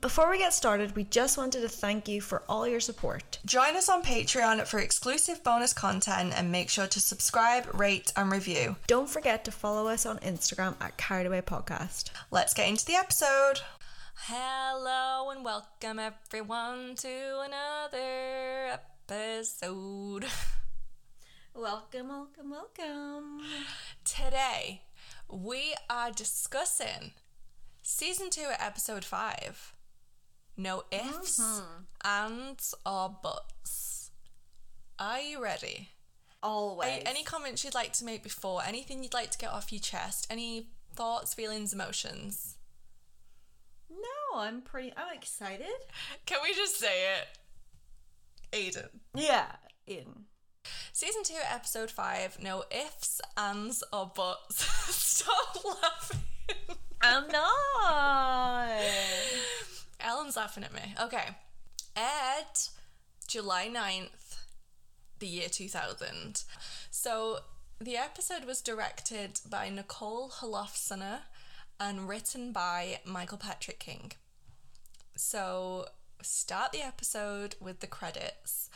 Before we get started, we just wanted to thank you for all your support. Join us on Patreon for exclusive bonus content and make sure to subscribe, rate, and review. Don't forget to follow us on Instagram at Carried Away Podcast. Let's get into the episode. Hello and welcome everyone to another episode. Welcome, welcome, welcome. Today we are discussing season 2 episode 5. No ifs, mm-hmm. ands, or buts. Are you ready? Always. Any, any comments you'd like to make before? Anything you'd like to get off your chest? Any thoughts, feelings, emotions? no, I'm pretty. I'm excited. Can we just say it? Aidan. Yeah, in. Season 2, episode 5. No ifs, ands, or buts. Stop laughing. I'm not. Ellen's laughing at me. Okay. At July 9th, the year 2000. So the episode was directed by Nicole Holofcener and written by Michael Patrick King. So start the episode with the credits.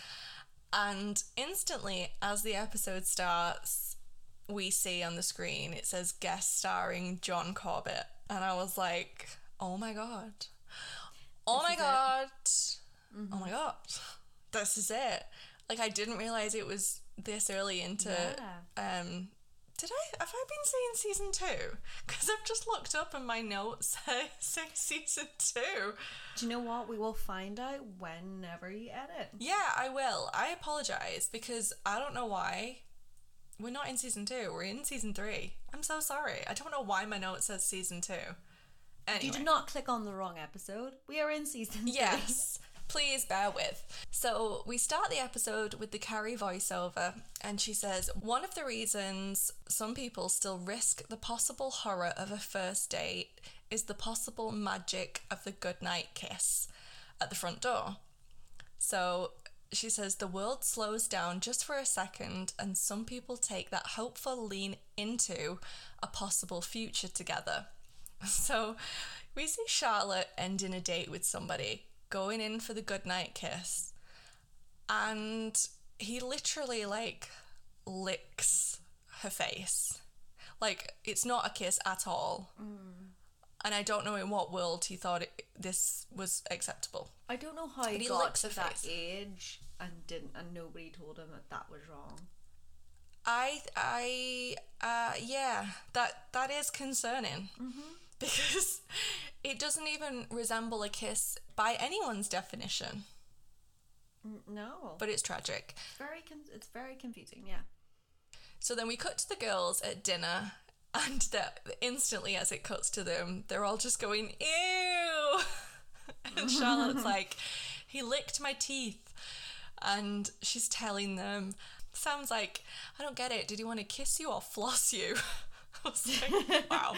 And instantly, as the episode starts, we see on the screen it says guest starring John Corbett. And I was like, oh my god. Oh my is it. god. Oh my god. This is it. Like I didn't realize it was this early into yeah. um did I have I been saying season two? Because I've just looked up and my notes say, say season two. Do you know what? We will find out whenever you edit. Yeah, I will. I apologize because I don't know why. We're not in season two. We're in season three. I'm so sorry. I don't know why my note says season two. Anyway. You did not click on the wrong episode. We are in season. three. Yes, please bear with. So we start the episode with the Carrie voiceover, and she says, One of the reasons some people still risk the possible horror of a first date is the possible magic of the goodnight kiss at the front door. So she says the world slows down just for a second, and some people take that hopeful lean into a possible future together. So we see Charlotte ending a date with somebody, going in for the goodnight kiss, and he literally like licks her face. Like it's not a kiss at all. And I don't know in what world he thought it, this was acceptable. I don't know how he, he got to that face. age and didn't, and nobody told him that that was wrong. I I uh yeah, that that is concerning. Because it doesn't even resemble a kiss by anyone's definition, No, but it's tragic. it's very con- it's very confusing. Yeah. So then we cut to the girls at dinner, and that instantly as it cuts to them, they're all just going ew, and Charlotte's like, he licked my teeth, and she's telling them, sounds like I don't get it. Did he want to kiss you or floss you? I was like, wow.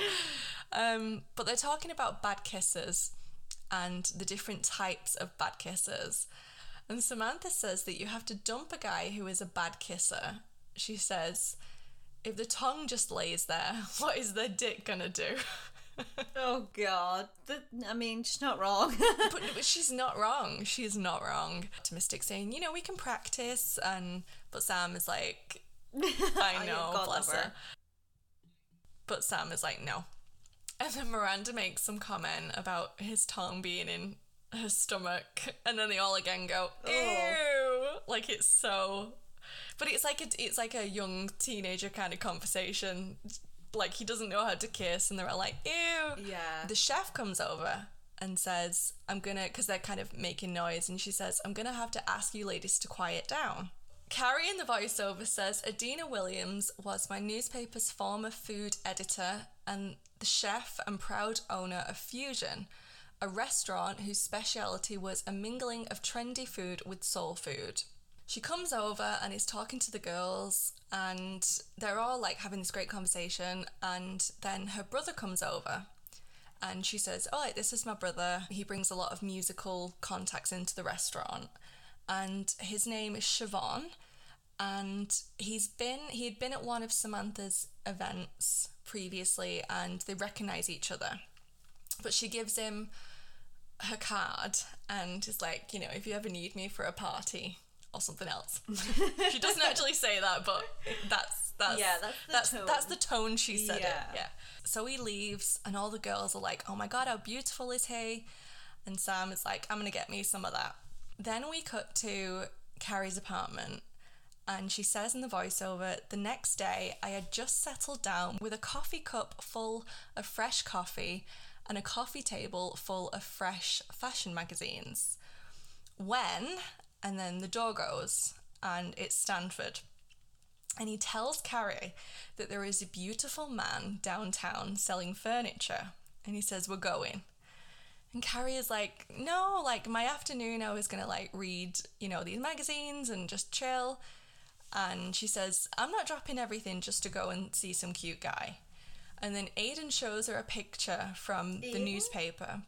Um, but they're talking about bad kisses and the different types of bad kisses. And Samantha says that you have to dump a guy who is a bad kisser. She says, if the tongue just lays there, what is the dick gonna do? Oh God, that, I mean, she's not wrong. but, but she's not wrong. She's not wrong. Optimistic saying, you know, we can practice. And but Sam is like, I know, God bless her. her. But Sam is like, no. And then Miranda makes some comment about his tongue being in her stomach, and then they all again go, oh. ew, like it's so. But it's like a, it's like a young teenager kind of conversation. Like he doesn't know how to kiss, and they're all like, ew. Yeah. The chef comes over and says, I'm gonna, because they're kind of making noise, and she says, I'm gonna have to ask you ladies to quiet down. Carrie in the voiceover says, Adina Williams was my newspaper's former food editor and the chef and proud owner of Fusion, a restaurant whose speciality was a mingling of trendy food with soul food. She comes over and is talking to the girls, and they're all like having this great conversation. And then her brother comes over and she says, Oh, this is my brother. He brings a lot of musical contacts into the restaurant. And his name is Chivon. And he's been, he had been at one of Samantha's events previously and they recognize each other. But she gives him her card and is like, you know, if you ever need me for a party or something else. she doesn't actually say that, but that's that's Yeah, that's the that's, tone. that's the tone she said it. Yeah. Yeah. So he leaves, and all the girls are like, "Oh my god, how beautiful is he?" And Sam is like, "I'm gonna get me some of that." Then we cut to Carrie's apartment, and she says in the voiceover, "The next day, I had just settled down with a coffee cup full of fresh coffee." And a coffee table full of fresh fashion magazines. When, and then the door goes, and it's Stanford. And he tells Carrie that there is a beautiful man downtown selling furniture. And he says, We're going. And Carrie is like, No, like my afternoon, I was gonna like read, you know, these magazines and just chill. And she says, I'm not dropping everything just to go and see some cute guy. And then Aidan shows her a picture from the newspaper.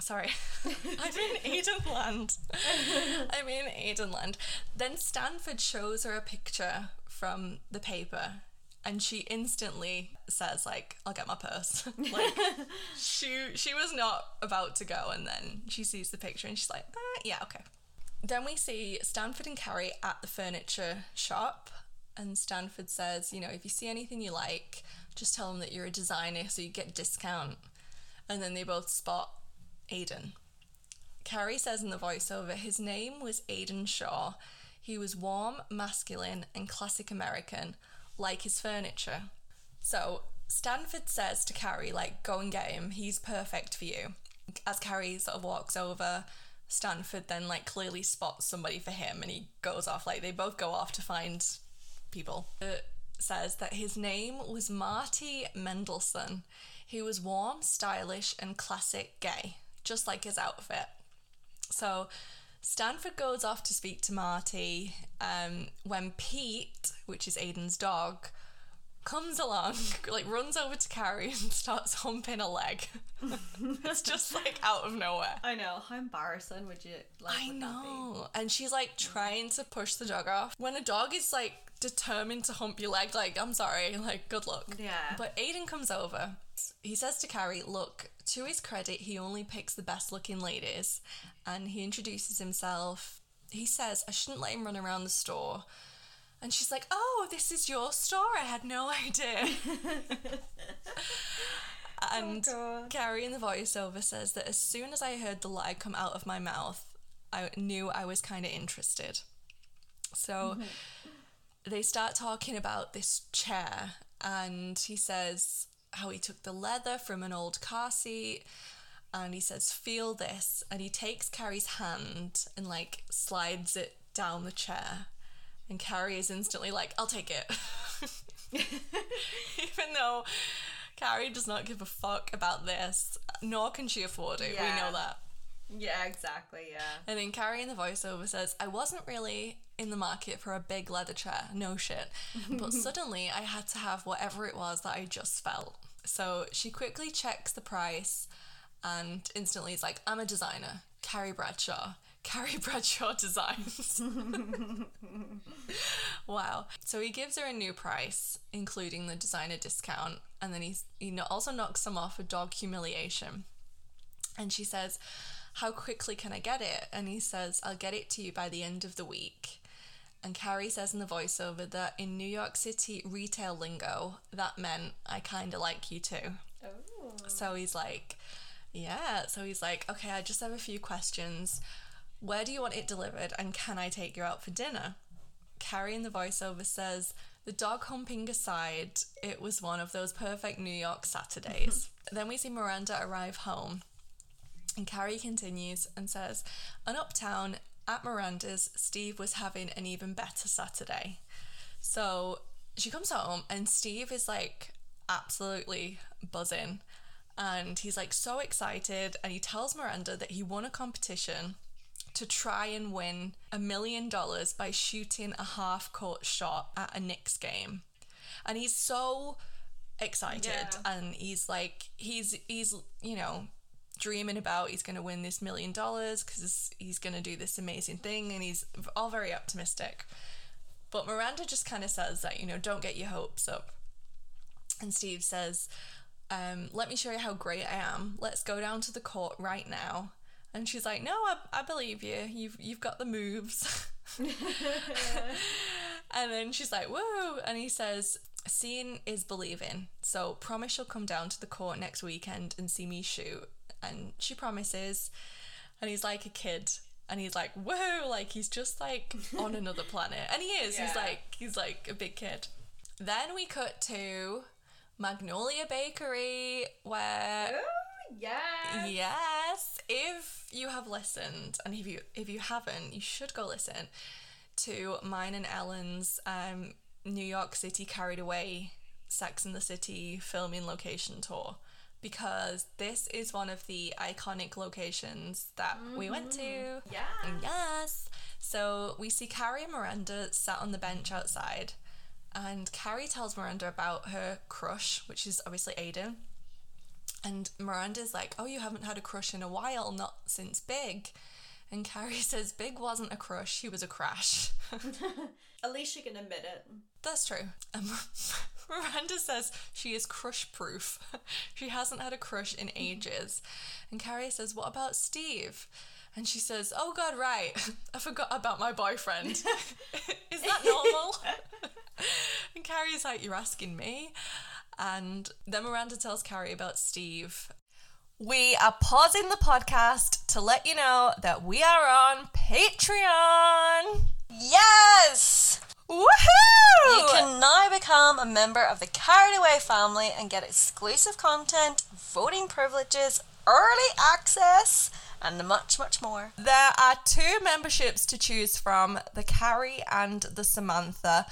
Sorry, I'm in Aidanland. I'm in Aidanland. Then Stanford shows her a picture from the paper, and she instantly says, "Like, I'll get my purse." like, she she was not about to go, and then she sees the picture, and she's like, ah, "Yeah, okay." Then we see Stanford and Carrie at the furniture shop, and Stanford says, "You know, if you see anything you like, just tell them that you're a designer, so you get a discount." And then they both spot Aidan. Carrie says in the voiceover his name was Aidan Shaw. He was warm, masculine, and classic American, like his furniture. So Stanford says to Carrie, like, go and get him. He's perfect for you. As Carrie sort of walks over, Stanford then like clearly spots somebody for him and he goes off. Like they both go off to find people. It says that his name was Marty Mendelson. He was warm, stylish, and classic gay, just like his outfit. So Stanford goes off to speak to Marty um, when Pete, which is Aidan's dog, comes along, like runs over to Carrie and starts humping a leg. it's just like out of nowhere. I know. How embarrassing would you like? I would that be? know. And she's like trying to push the dog off. When a dog is like determined to hump your leg, like, I'm sorry, like, good luck. Yeah. But Aidan comes over. He says to Carrie, Look, to his credit, he only picks the best looking ladies. And he introduces himself. He says, I shouldn't let him run around the store. And she's like, Oh, this is your store? I had no idea. Oh, and God. Carrie in the voiceover says that as soon as I heard the lie come out of my mouth, I knew I was kind of interested. So mm-hmm. they start talking about this chair, and he says how he took the leather from an old car seat. And he says, Feel this. And he takes Carrie's hand and like slides it down the chair. And Carrie is instantly like, I'll take it. Even though Carrie does not give a fuck about this, nor can she afford it. We know that. Yeah, exactly. Yeah. And then Carrie in the voiceover says, I wasn't really in the market for a big leather chair, no shit. But suddenly I had to have whatever it was that I just felt. So she quickly checks the price and instantly is like, I'm a designer. Carrie Bradshaw. Carrie Bradshaw Designs. wow. So he gives her a new price, including the designer discount, and then he's, he also knocks some off a dog humiliation. And she says, How quickly can I get it? And he says, I'll get it to you by the end of the week. And Carrie says in the voiceover that in New York City retail lingo, that meant I kind of like you too. Oh. So he's like, Yeah. So he's like, Okay, I just have a few questions. Where do you want it delivered? And can I take you out for dinner? Carrie in the voiceover says, the dog humping aside, it was one of those perfect New York Saturdays. then we see Miranda arrive home, and Carrie continues and says, On Uptown, at Miranda's, Steve was having an even better Saturday. So she comes home, and Steve is like absolutely buzzing. And he's like so excited, and he tells Miranda that he won a competition to try and win a million dollars by shooting a half court shot at a Knicks game. And he's so excited Yeah. and he's like he's he's you know dreaming about he's going to win this million dollars cuz he's going to do this amazing thing and he's all very optimistic. But Miranda just kind of says that, you know, don't get your hopes up. And Steve says, um, let me show you how great I am. Let's go down to the court right now And she's like, No, I, I believe you. You've you've got the moves. and then she's like, Whoa. And he says, Seeing is believing. So promise you'll come down to the court next weekend and see me shoot. And she promises. And he's like a kid. And he's like, whoa, like he's just like on another planet. And he is. He's like he's like a big kid. Then we cut to Magnolia Bakery where Oh, yeah. Yes, if you have listened, and if you if you haven't, you should go listen to mine and Ellen's um, New York City Carried Away Sex in the City filming location tour because this is one of the iconic locations that we went to. Yeah. Yes. So we see Carrie and Miranda sat on the bench outside, and Carrie tells Miranda about her crush, which is obviously Aidan. And Miranda's like, Oh, you haven't had a crush in a while, not since Big. And Carrie says, Big wasn't a crush, he was a crash. At least you can admit it. That's true. And Miranda says she is crush proof. she hasn't had a crush in ages. And Carrie says, What about Steve? And she says, Oh God, right. I forgot about my boyfriend. is that normal? and Carrie's like, You're asking me? And then Miranda tells Carrie about Steve. We are pausing the podcast to let you know that we are on Patreon. Yes! Woohoo! You can now become a member of the Carried Away family and get exclusive content, voting privileges, early access, and much, much more. There are two memberships to choose from the Carrie and the Samantha.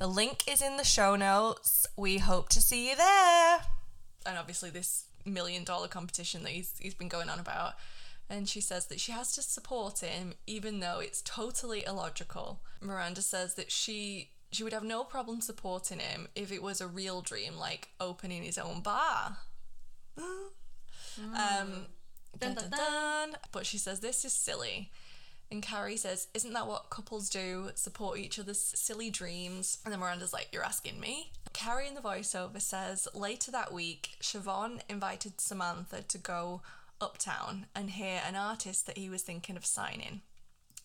The link is in the show notes. We hope to see you there. And obviously, this million dollar competition that he's, he's been going on about. And she says that she has to support him, even though it's totally illogical. Miranda says that she she would have no problem supporting him if it was a real dream, like opening his own bar. Um, dun, dun, dun. But she says this is silly. And Carrie says, Isn't that what couples do? Support each other's silly dreams. And then Miranda's like, You're asking me? Carrie in the voiceover says, Later that week, Chivon invited Samantha to go uptown and hear an artist that he was thinking of signing.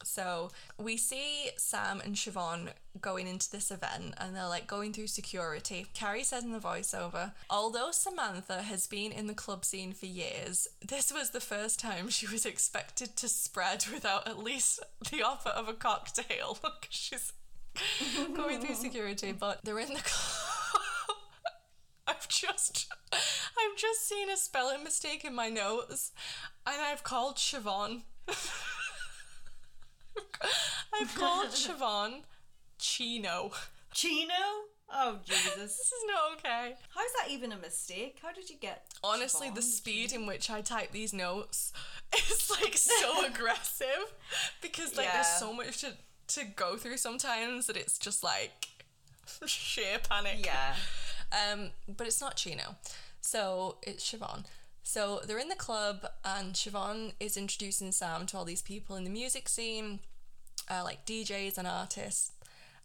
So we see Sam and Chivon going into this event and they're like going through security. Carrie says in the voiceover, although Samantha has been in the club scene for years, this was the first time she was expected to spread without at least the offer of a cocktail. She's going through security, but they're in the club. I've just I've just seen a spelling mistake in my notes and I've called Chivon. I've called Chivon Chino. Chino? Oh, Jesus. This is not okay. How's that even a mistake? How did you get. Honestly, the Chivon? speed in which I type these notes is like so aggressive because like there's so much to to go through sometimes that it's just like sheer panic. Yeah. Um, but it's not Chino. So it's Chivon. So they're in the club, and Chivon is introducing Sam to all these people in the music scene, uh, like DJs and artists.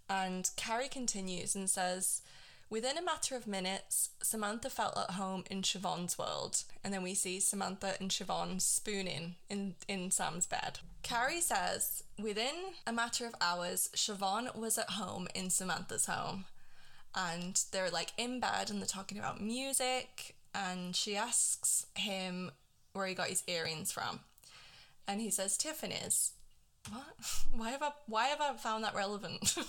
And Carrie continues and says, Within a matter of minutes, Samantha felt at home in Chivon's world. And then we see Samantha and Chivon spooning in, in Sam's bed. Carrie says, Within a matter of hours, Chivon was at home in Samantha's home and they're like in bed and they're talking about music and she asks him where he got his earrings from. And he says tiffany's. What? Why have i why have i found that relevant?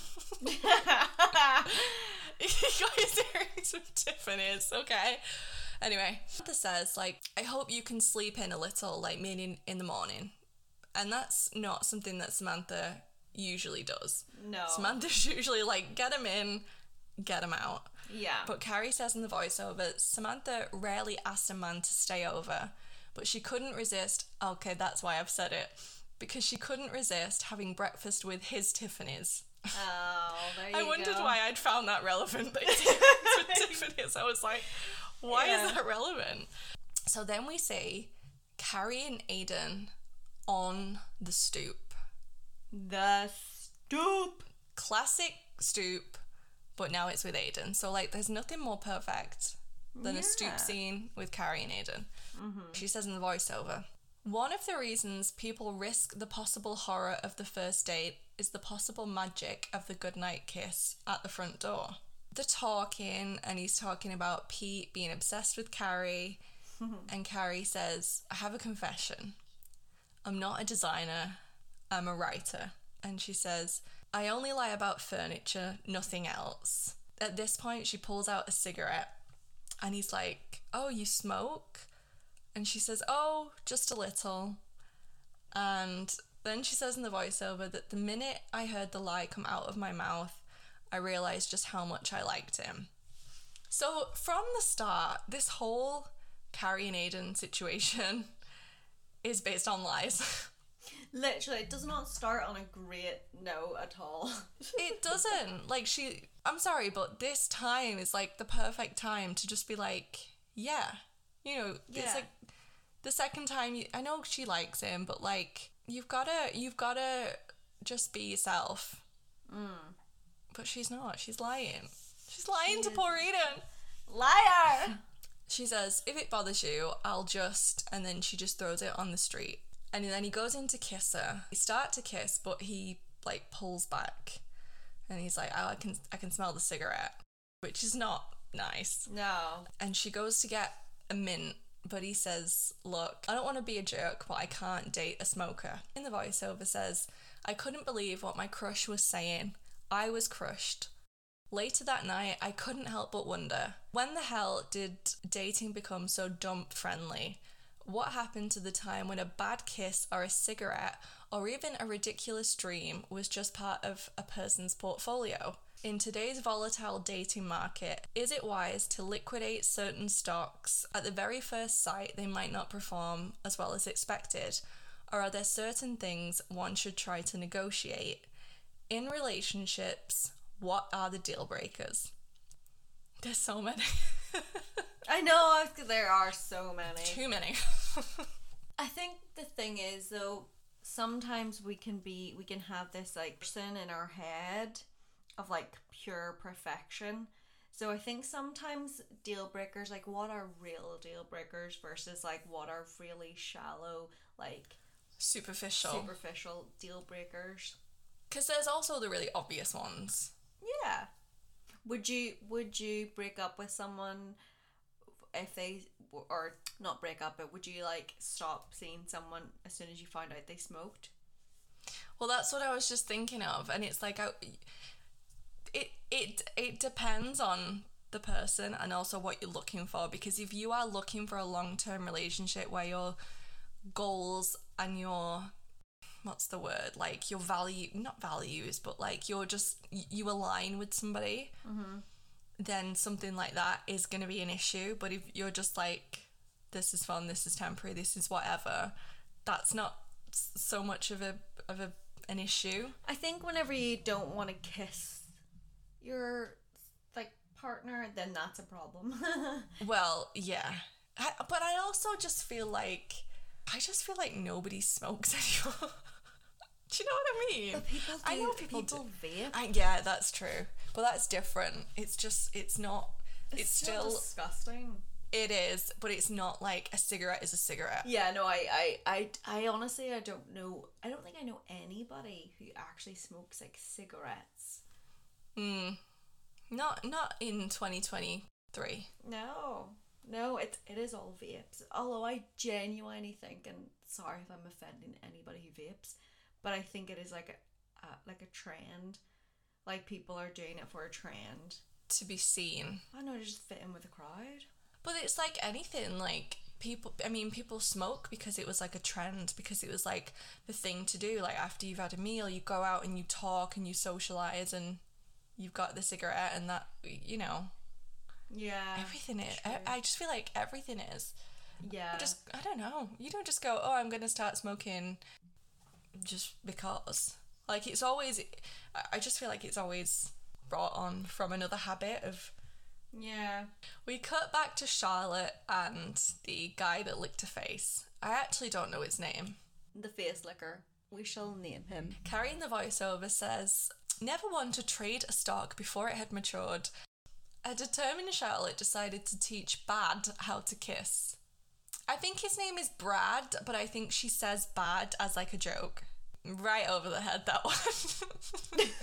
He got his earrings from tiffany's okay. Anyway Samantha says like i hope you can sleep in a little like meaning in the morning. And that's not something that samantha usually does. No. Samantha's usually like, get him in, get him out. Yeah. But Carrie says in the voiceover, Samantha rarely asked a man to stay over, but she couldn't resist. Okay, that's why I've said it. Because she couldn't resist having breakfast with his Tiffany's. oh, there you I wondered go. why I'd found that relevant. That with Tiffany's. I was like, why Yeah. is that relevant? So then we see Carrie and Aidan on the stoop. The stoop. classic stoop, but now it's with Aidan. So like, there's nothing more perfect than a stoop scene with Carrie and Aidan. Mm-hmm. She says in the voiceover, One of the reasons people risk the possible horror of the first date is the possible magic of the goodnight kiss at the front door. They're talking, and he's talking about Pete being obsessed with Carrie. and Carrie says, I have a confession. I'm not a designer, I'm a writer. And she says, I only lie about furniture, nothing else. At this point, she pulls out a cigarette, and he's like, Oh, you smoke? And she says, Oh, just a little. And then she says in the voiceover that the minute I heard the lie come out of my mouth, I realized just how much I liked him. So from the start, this whole Carrie and Aidan situation is based on lies. Literally, it does not start on a great note at all. it doesn't. Like she I'm sorry, but this time is like the perfect time to just be like, yeah. You know, Yeah. it's like the second time you I know she likes him, but like you've gotta you've gotta just be yourself. Mm. But she's not. She's lying. She's lying to poor Eden. Liar! She says, if it bothers you, I'll just. And then she just throws it on the street. And then he goes in to kiss her. They start to kiss, but he like pulls back. And he's like, oh, I can, I can smell the cigarette, which is not nice. No. And she goes to get a mint, but he says, Look, I don't want to be a jerk, but I can't date a smoker. In the voiceover says, I couldn't believe what my crush was saying. I was crushed. Later that night, I couldn't help but wonder when the hell did dating become so dump friendly? What happened to the time when a bad kiss or a cigarette or even a ridiculous dream was just part of a person's portfolio? In today's volatile dating market, is it wise to liquidate certain stocks at the very first sight they might not perform as well as expected? Or are there certain things one should try to negotiate? In relationships, what are the deal breakers? There's so many. I know there are so many. Too many. I think the thing is though, sometimes we can be we can have this like person in our head of like pure perfection. So I think sometimes deal breakers like what are real deal breakers versus like what are really shallow like Superficial. superficial deal breakers. Because there's also the really obvious ones. Yeah. Would you would you break up with someone if they or not break up, but would you like stop seeing someone as soon as you found out they smoked? Well, that's what I was just thinking of, and it's like I, it it it depends on the person and also what you're looking for. Because if you are looking for a long term relationship where your goals and your what's the word? Like your value not values but like you're just you align with somebody mm-hmm. then something like that is going to be an issue. But if you're just like this is fun this is temporary this is whatever that's not so much of a of a an issue. I think whenever you don't want to kiss your like partner, then that's a problem. well yeah. I, but i also just feel like i just feel like nobody smokes anymore do you know what i mean But people do. i know people, people do vape. I, yeah that's true but that's different it's just it's not it's, still still disgusting. it is but it's not like a cigarette is a cigarette Yeah, no, I, I, I, I honestly, I don't know. I don't think I know anybody who actually smokes like cigarettes. Hmm. Not not in 2023 No, no, it it is all vapes. Although I genuinely think, and sorry if I'm offending anybody who vapes, but I think it is like a, uh, like a trend. Like people are doing it for a trend. to be seen I don't know, just fit in with the crowd. But it's like anything, like people, I mean, people smoke because it was like a trend, because it was like the thing to do. Like after you've had a meal, you go out and you talk and you socialize and you've got the cigarette and that, you know, Yeah, everything is. I, I just feel like everything is. yeah. Just, I don't know. You don't just go, oh, I'm going to start smoking just because. Like it's always, I- just feel like it's always brought on from another habit of yeah. We cut back to Charlotte and the guy that licked her face. I actually don't know his name. The face licker. We shall name him. Carrie in the voiceover says, Never one to trade a stock before it had matured. A determined Charlotte decided to teach Bad how to kiss. I think his name is Brad, but I think she says bad as like a joke. Right over the head, that one.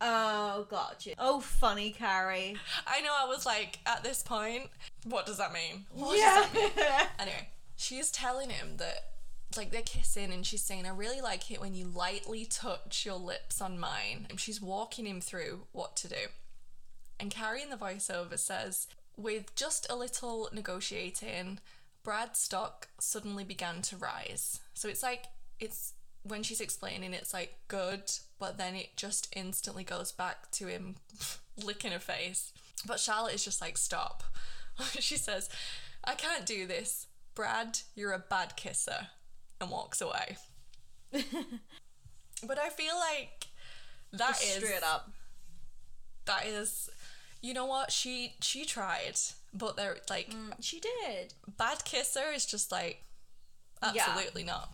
Oh, gotcha. Oh, funny, Carrie. I know, I was like, at this point, what does that mean? What Yeah. does that mean? Anyway, she's telling him that, like, they're kissing, and she's saying, I really like it when you lightly touch your lips on mine. And she's walking him through what to do. And Carrie in the voiceover says, with just a little negotiating, Brad's stock suddenly began to rise. So it's like, it's when she's explaining, it's like good, but then it just instantly goes back to him licking her face. But Charlotte is just like, stop. she says, I can't do this. Brad, you're a bad kisser. And walks away. but I feel like that is Straight up. that is you know what she she tried but they're like mm, She did. bad kisser is just like Yeah. absolutely not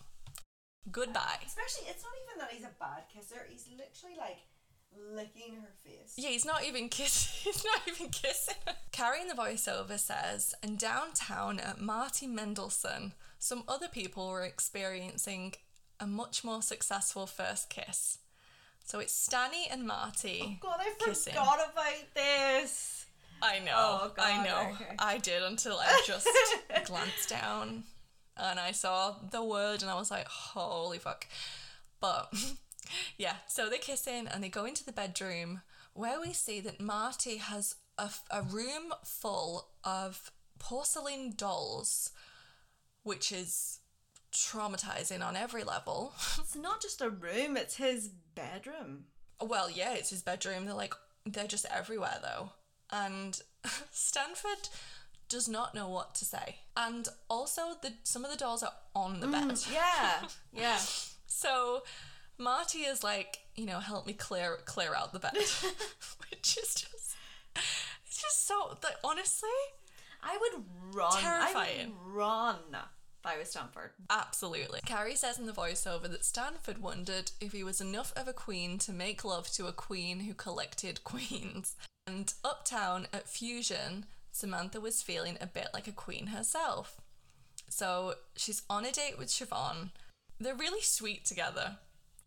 goodbye Especially, it's not even that he's a bad kisser. He's literally like licking her face. yeah he's not even kissing he's not even kissing her. Carrie in the voiceover says and downtown uh, at Marty Mendelsohn some other people were experiencing a much more successful first kiss so it's Stanny and Marty Oh God, I Kissing. forgot about this. I know. Oh, I know. okay. I did until I just glanced down and I saw the word and I was like, holy fuck. But yeah, so they're kissing and they go into the bedroom where we see that Marty has a, a room full of porcelain dolls, which is traumatizing on every level. It's not just a room, it's his bedroom. Well, yeah, it's his bedroom. They're like they're just everywhere though. And Stanford does not know what to say. And also the some of the dolls are on the mm, bed. Yeah, yeah. So Marty is like, you know, help me clear clear out the bed. Which is just it's just so like honestly, I would run. Terrifying. I would run if I was Stanford. Absolutely. Carrie says in the voiceover that Stanford wondered if he was enough of a queen to make love to a queen who collected queens. And uptown at Fusion, Samantha was feeling a bit like a queen herself. So she's on a date with Chivon. They're really sweet together.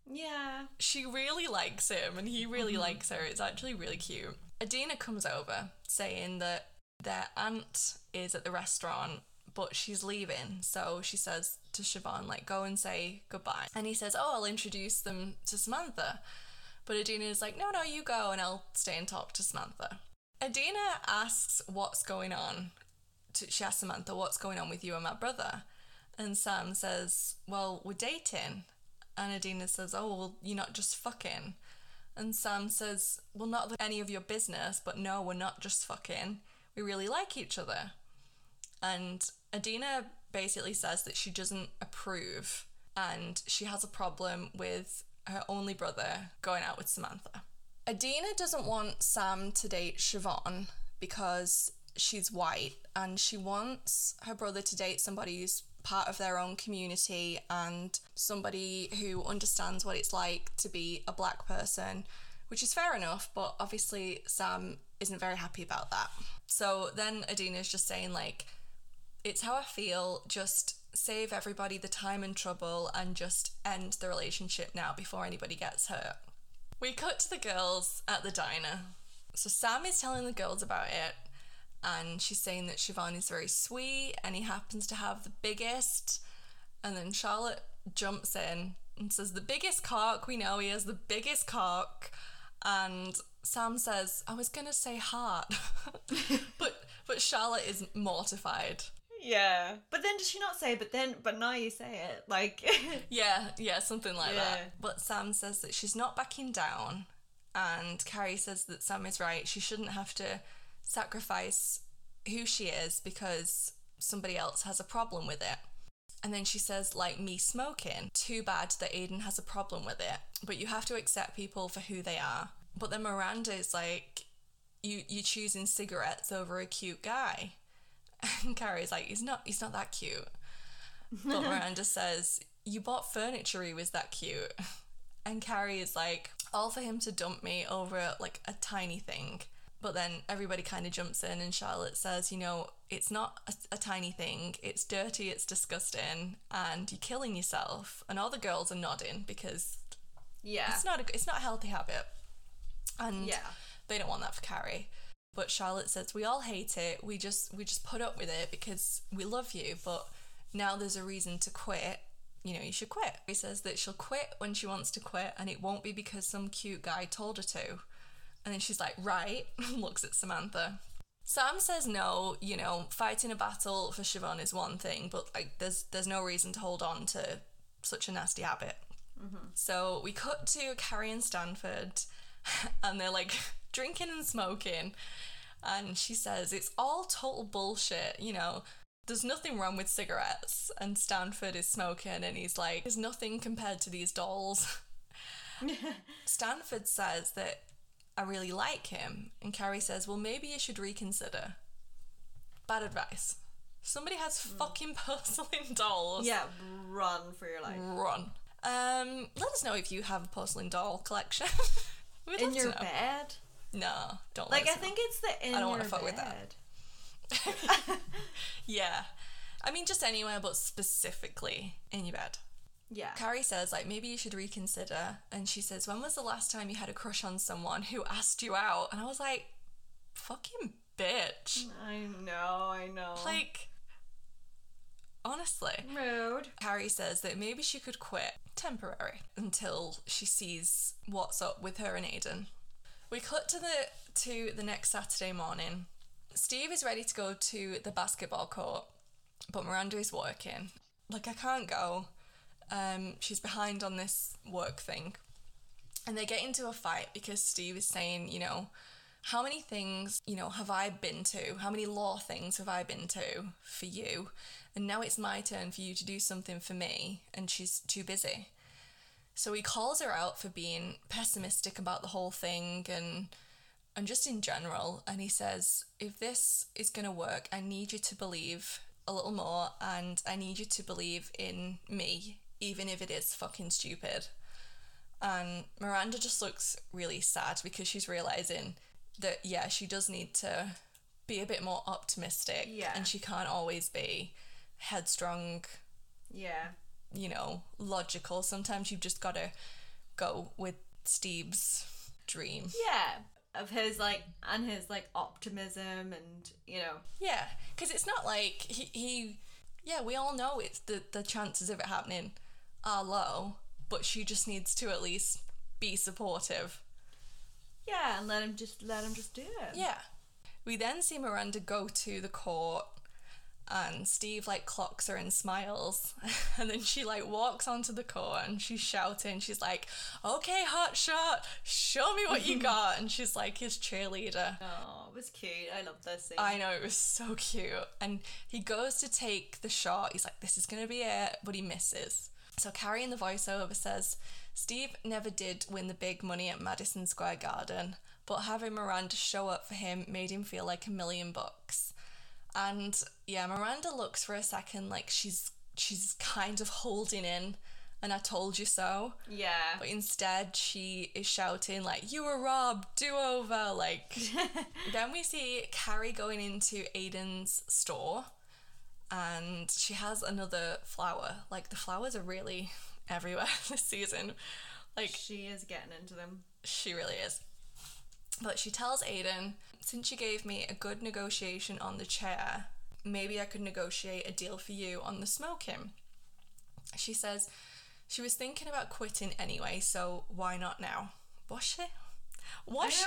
Yeah. She really likes him and he really mm-hmm. likes her. It's actually really cute. Adina comes over saying that their aunt is at the restaurant but she's leaving. So she says to Chivon, like, go and say goodbye. And he says, oh, I'll introduce them to Samantha. But Adina is like, no, no, you go and I'll stay and talk to Samantha. Adina asks what's going on. To, she asks Samantha, what's going on with you and my brother? And Sam says, well, we're dating. And Adina says, oh, well, you're not just fucking. And Sam says, well, not any of your business, but no, we're not just fucking. We really like each other. And Adina basically says that she doesn't approve and she has a problem with her only brother going out with Samantha. Adina doesn't want Sam to date Chivon because she's white and she wants her brother to date somebody who's part of their own community and somebody who understands what it's like to be a black person, which is fair enough, but obviously Sam isn't very happy about that. So then Adina's just saying, like, it's how I feel, just save everybody the time and trouble and just end the relationship now before anybody gets hurt. We cut to the girls at the diner. So Sam is telling the girls about it and she's saying that Chivon is very sweet and he happens to have the biggest. And then Charlotte jumps in and says, The biggest cock, we know he has the biggest cock. And Sam says, I was gonna say heart. but but Charlotte is mortified. Yeah. But then does she not say, but then, but now you say it? Like, Yeah, yeah, something like Yeah. that. But Sam says that she's not backing down, and Carrie says that Sam is right. She shouldn't have to sacrifice who she is because somebody else has a problem with it. And then she says, like me smoking, too bad that Aidan has a problem with it, but you have to accept people for who they are. But then Miranda is like, you you choosing cigarettes over a cute guy, and Carrie's like, he's not he's not that cute. But Miranda says, You bought furniture, he was that cute. And Carrie is like, All for him to dump me over like a tiny thing. but then everybody kind of jumps in, and Charlotte says, you know, it's not a, a tiny thing. It's dirty. It's disgusting, and you're killing yourself. And all the girls are nodding because Yeah. it's not a, it's not a healthy habit, and Yeah. they don't want that for Carrie. But Charlotte says we all hate it. We just we just put up with it because we love you. But now there's a reason to quit. You know, you should quit. He says that she'll quit when she wants to quit, and it won't be because some cute guy told her to. And then she's like, right, looks at Samantha. Sam says no, you know, fighting a battle for Chivon is one thing, but like there's there's no reason to hold on to such a nasty habit. Mm-hmm. So we cut to Carrie and Stanford, and they're like drinking and smoking. And she says it's all total bullshit, you know. There's nothing wrong with cigarettes. And Stanford is smoking, and he's like, there's nothing compared to these dolls. Stanford says that I really like him, and Carrie says, well, maybe you should reconsider. Bad advice. Somebody has fucking porcelain dolls Yeah, run for your life. run. Um, let us know if you have a porcelain doll collection. In your bed? No, don't. Like, let I know. think it's the in I don't wanna fuck with that. Yeah, I mean just anywhere, but specifically in your bed. Yeah. Carrie says like maybe you should reconsider, and she says when was the last time you had a crush on someone who asked you out? And I was like, fucking bitch. I know, I know. Like, honestly. rude. Carrie says that maybe she could quit temporary until she sees what's up with her and Aidan. We cut to the to the next Saturday morning. Steve is ready to go to the basketball court, but Miranda is working. Like I can't go. Um, she's behind on this work thing. And they get into a fight because Steve is saying, you know, how many things, you know, have I been to? How many law things have I been to for you? And now it's my turn for you to do something for me, and she's too busy. So he calls her out for being pessimistic about the whole thing and and just in general and he says if this is going to work I need you to believe a little more and I need you to believe in me even if it is fucking stupid. And Miranda just looks really sad because she's realizing that yeah, she does need to be a bit more optimistic Yeah. and she can't always be headstrong Yeah. You know, logical. Sometimes you've just got to go with Steve's dream. Yeah. Of his, like, and his, like, optimism and, you know. Yeah, because it's not like he, he, yeah, we all know it's the, the chances of it happening are low, but she just needs to at least be supportive. Yeah, and let him just, let him just do it. Yeah. We then see Miranda go to the court and Steve like clocks her and smiles. And then she like walks onto the court and she's shouting. She's like okay hot shot show me what you got. And she's like his cheerleader. Oh, it was cute. I love this scene. I know it was so cute. And he goes to take the shot. He's like this is gonna be it but he misses. So Carrie in the voiceover says Steve never did win the big money at Madison Square Garden but having Miranda show up for him made him feel like a million bucks and yeah, Miranda looks for a second like she's she's kind of holding in and I told you so. yeah. But instead she is shouting like you were robbed, do over like then we see Carrie going into Aidan's store and she has another flower. Like the flowers are really everywhere this season. Like She is getting into them. she really is. But she tells Aidan, since you gave me a good negotiation on the chair, maybe I could negotiate a deal for you on the smoking. She says she was thinking about quitting anyway, so why not now? Was she? Was she?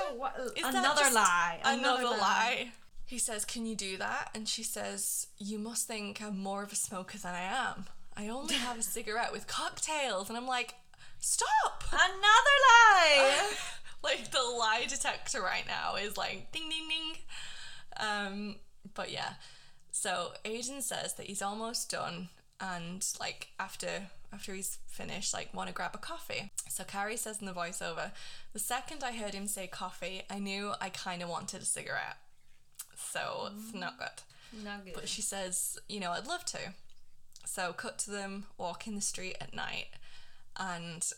That another lie. Another, Another lie. He says, Can you do that? And she says, You must think I'm more of a smoker than I am. I only have a cigarette with cocktails. And I'm like, Stop! Another lie! like the lie detector right now is like ding ding ding. Um, but yeah, so Aidan says that he's almost done, and like after after he's finished, like want to grab a coffee. So Carrie says in the voiceover, the second I heard him say coffee, I knew I kind of wanted a cigarette. So it's not good. Not good. But she says, you know, I'd love to. So cut to them walking the street at night, and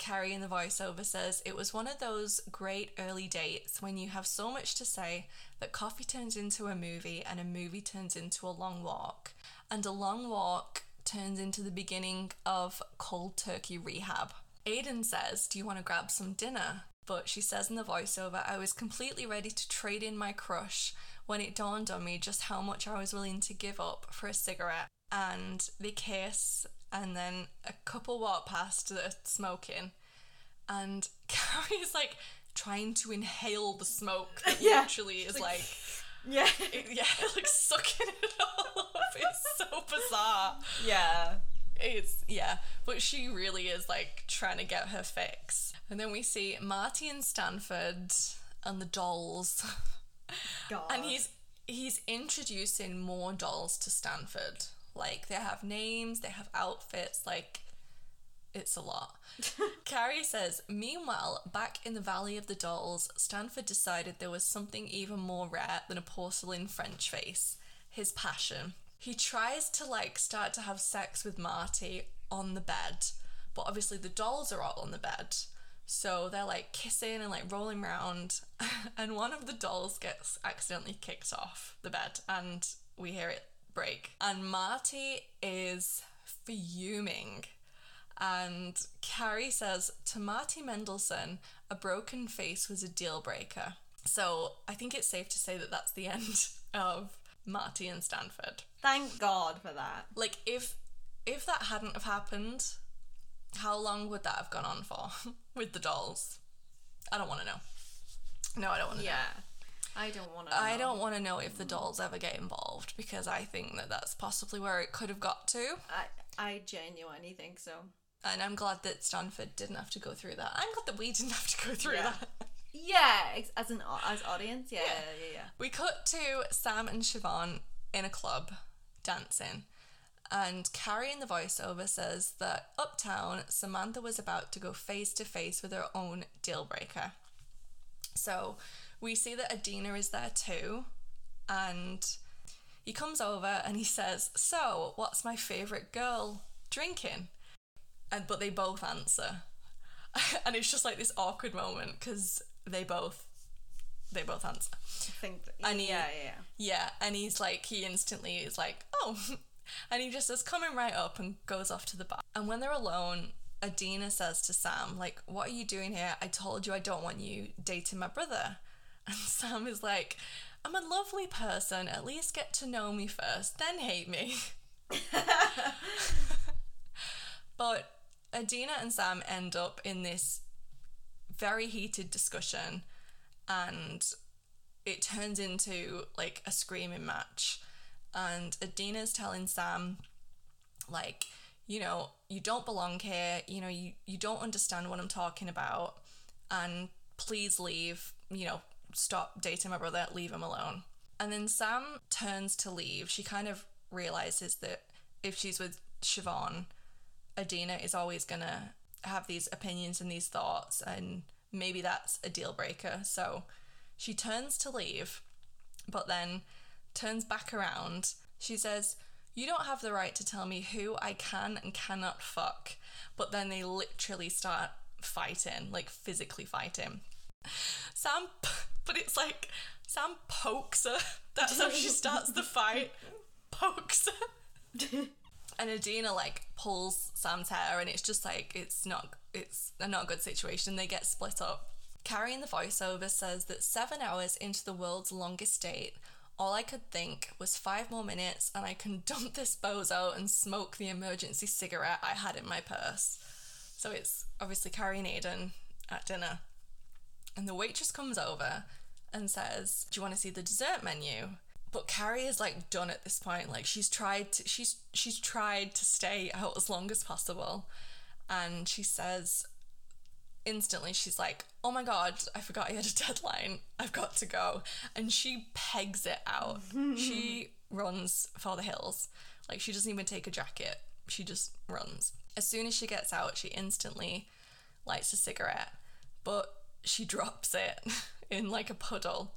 Carrie in the voiceover says it was one of those great early dates when you have so much to say that coffee turns into a movie and a movie turns into a long walk, and a long walk turns into the beginning of cold turkey rehab. Aidan says, Do you want to grab some dinner? But she says in the voiceover, I was completely ready to trade in my crush when it dawned on me just how much I was willing to give up for a cigarette. And they kiss, and then a couple walk past that are smoking, and Carrie is like trying to inhale the smoke that Yeah. literally is like, Yeah. it- yeah, like sucking it all up. It's so bizarre. yeah. It's yeah, but she really is like trying to get her fix. And then we see Marty and Stanford and the dolls. God. And he's he's introducing more dolls to Stanford. Like they have names, they have outfits, like it's a lot. Carrie says, Meanwhile, back in the Valley of the Dolls, Stanford decided there was something even more rare than a porcelain French face his passion. He tries to like start to have sex with Marty on the bed, but obviously the dolls are all on the bed. So they're like kissing and like rolling around, and one of the dolls gets accidentally kicked off the bed, and we hear it break. And Marty is fuming. And Carrie says to Marty Mendelsohn, a broken face was a deal breaker. So I think it's safe to say that that's the end of Marty and Stanford. Thank God for that. Like if if that hadn't have happened, how long would that have gone on for with the dolls? I don't want to know. No, I don't want to know. I don't want to. I don't want to know if the dolls ever get involved because I think that that's possibly where it could have got to. I I genuinely think so. And I'm glad that Stanford didn't have to go through that. I'm glad that we didn't have to go through Yeah. that. Yeah, as an as audience. Yeah, yeah, yeah. yeah. We cut to Sam and Chivon in a club dancing. And Carrie in the voiceover says that uptown, Samantha was about to go face to face with her own deal breaker. So we see that Adeena is there too. And he comes over and he says, So, what's my favourite girl drinking? And but they both answer. and it's just like this awkward moment because they both they both answer. I think. That, And he- yeah, yeah, yeah. Yeah, and he's like, he instantly is like, oh, and he just is coming right up and goes off to the bar. And when they're alone, Adeena says to Sam, like, what are you doing here? I told you I don't want you dating my brother. And Sam is like, I'm a lovely person. At least get to know me first, then hate me. but Adeena and Sam end up in this very heated discussion and it turns into like a screaming match and Adeena's telling Sam like you know you don't belong here you know you you don't understand what I'm talking about and please leave you know stop dating my brother leave him alone and then Sam turns to leave she kind of realizes that if she's with Chivon Adeena is always gonna have these opinions and these thoughts, and maybe that's a deal breaker. So she turns to leave, but then turns back around. She says, You don't have the right to tell me who I can and cannot fuck. But then they literally start fighting, like physically fighting. Sam, but it's like Sam pokes her. That's how she starts the fight. Pokes her and Adeena like pulls Sam's hair, and it's just like it's not it's a not good situation. They get split up. Carrie in the voiceover says that seven hours into the world's longest date, all I could think was five more minutes, and I can dump this bozo and smoke the emergency cigarette I had in my purse. So it's obviously Carrie and Aidan at dinner, and the waitress comes over and says, "Do you want to see the dessert menu?" But Carrie is like done at this point. Like she's tried to she's she's tried to stay out as long as possible. And she says instantly she's like, "Oh my god, I forgot I had a deadline. I've got to go." And she pegs it out. she runs for the hills. Like she doesn't even take a jacket. She just runs. As soon as she gets out, she instantly lights a cigarette, but she drops it in like a puddle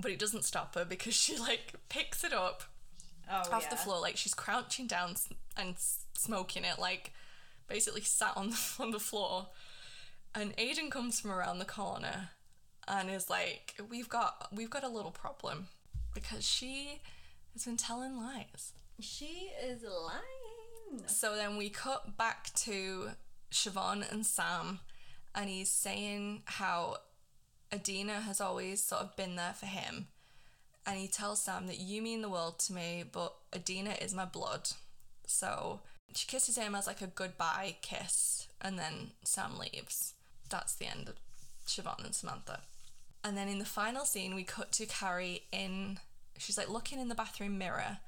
but it doesn't stop her because she like picks it up Oh, off yeah. the floor like she's crouching down and smoking it like basically sat on the, on the floor And Aidan comes from around the corner and is like, We've got we've got a little problem because she has been telling lies. She is lying. So then we cut back to Chivon and Sam, and he's saying how Adeena has always sort of been there for him. And he tells Sam that you mean the world to me, but Adeena is my blood. So she kisses him as like a goodbye kiss, and then Sam leaves. That's the end of Chivon and Samantha. And then in the final scene, we cut to Carrie in, she's like looking in the bathroom mirror,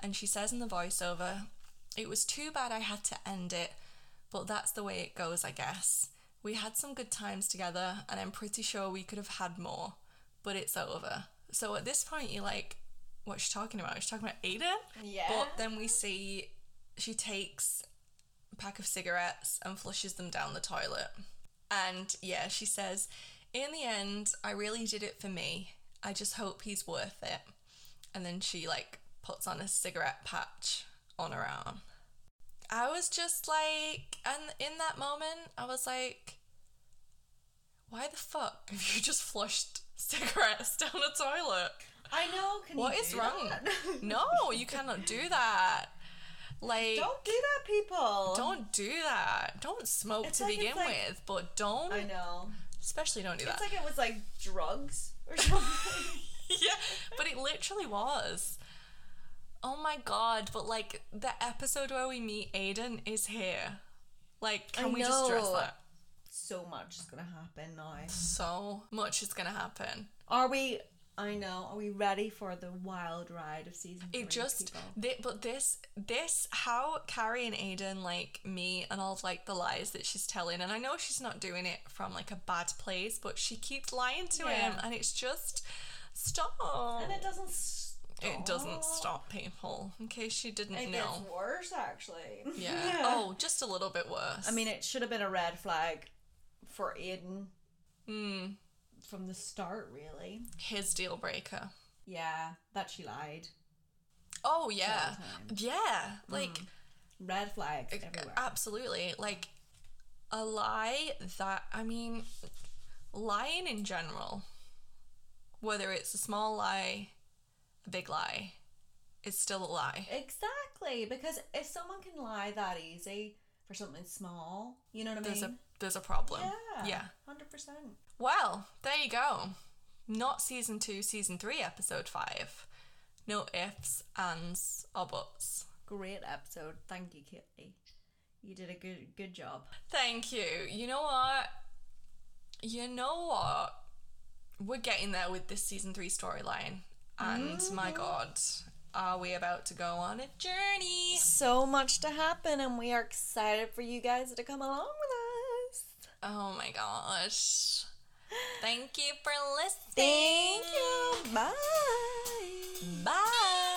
and she says in the voiceover, It was too bad I had to end it, but that's the way it goes, I guess. We had some good times together, and I'm pretty sure we could have had more, but it's over. So at this point, you're like, what's she talking about? She's talking about Aidan? Yeah. But then we see she takes a pack of cigarettes and flushes them down the toilet. And yeah, she says, In the end, I really did it for me. I just hope he's worth it. And then she like puts on a cigarette patch on her arm. I was just like, and in that moment, I was like, why the fuck have you just flushed cigarettes down a toilet? I know. Can What is wrong? that? No, you cannot do that. Like, Don't do that, people. don't do that. Don't smoke It's to like- begin like- with, but don't, I know. especially don't do that. It's like it was like drugs or something. yeah, but it literally was. Oh my god, but like the episode where we meet Aidan is here. Like, can I we just stress that? so much is gonna happen now. So much is gonna happen. Are we? I know. Are we ready for the wild ride of season three? It just, but this, this, how Carrie and Aidan like me and all of like the lies that she's telling, and I know she's not doing it from like a bad place, but she keeps lying to him, and it's just stop. and it doesn't. Stop. It doesn't stop people. In case you didn't It know. gets worse, actually. Yeah. Oh, just a little bit worse. I mean, it should have been a red flag for Aidan Hmm. from the start, really. his deal breaker. Yeah, that she lied. Oh yeah, time. yeah. Like Red flags everywhere. absolutely. Like a lie that I mean, lying in general, whether it's a small lie, a big lie, it's still a lie. Exactly, because if someone can lie that easy for something small, you know what I There's a mean? there's a problem. yeah, Yeah. hundred percent. Well, there you go. Not season two, season three, episode five. No ifs, ands, or buts. Great episode. Thank you, Kitty. You did a good good job. Thank you. You know what? You know what? We're getting there with this season three storyline. And mm-hmm. my god, are we about to go on a journey? So much to happen, and we are excited for you guys to come along with us. Oh my gosh. Thank you for listening. Thank you. Bye. Bye.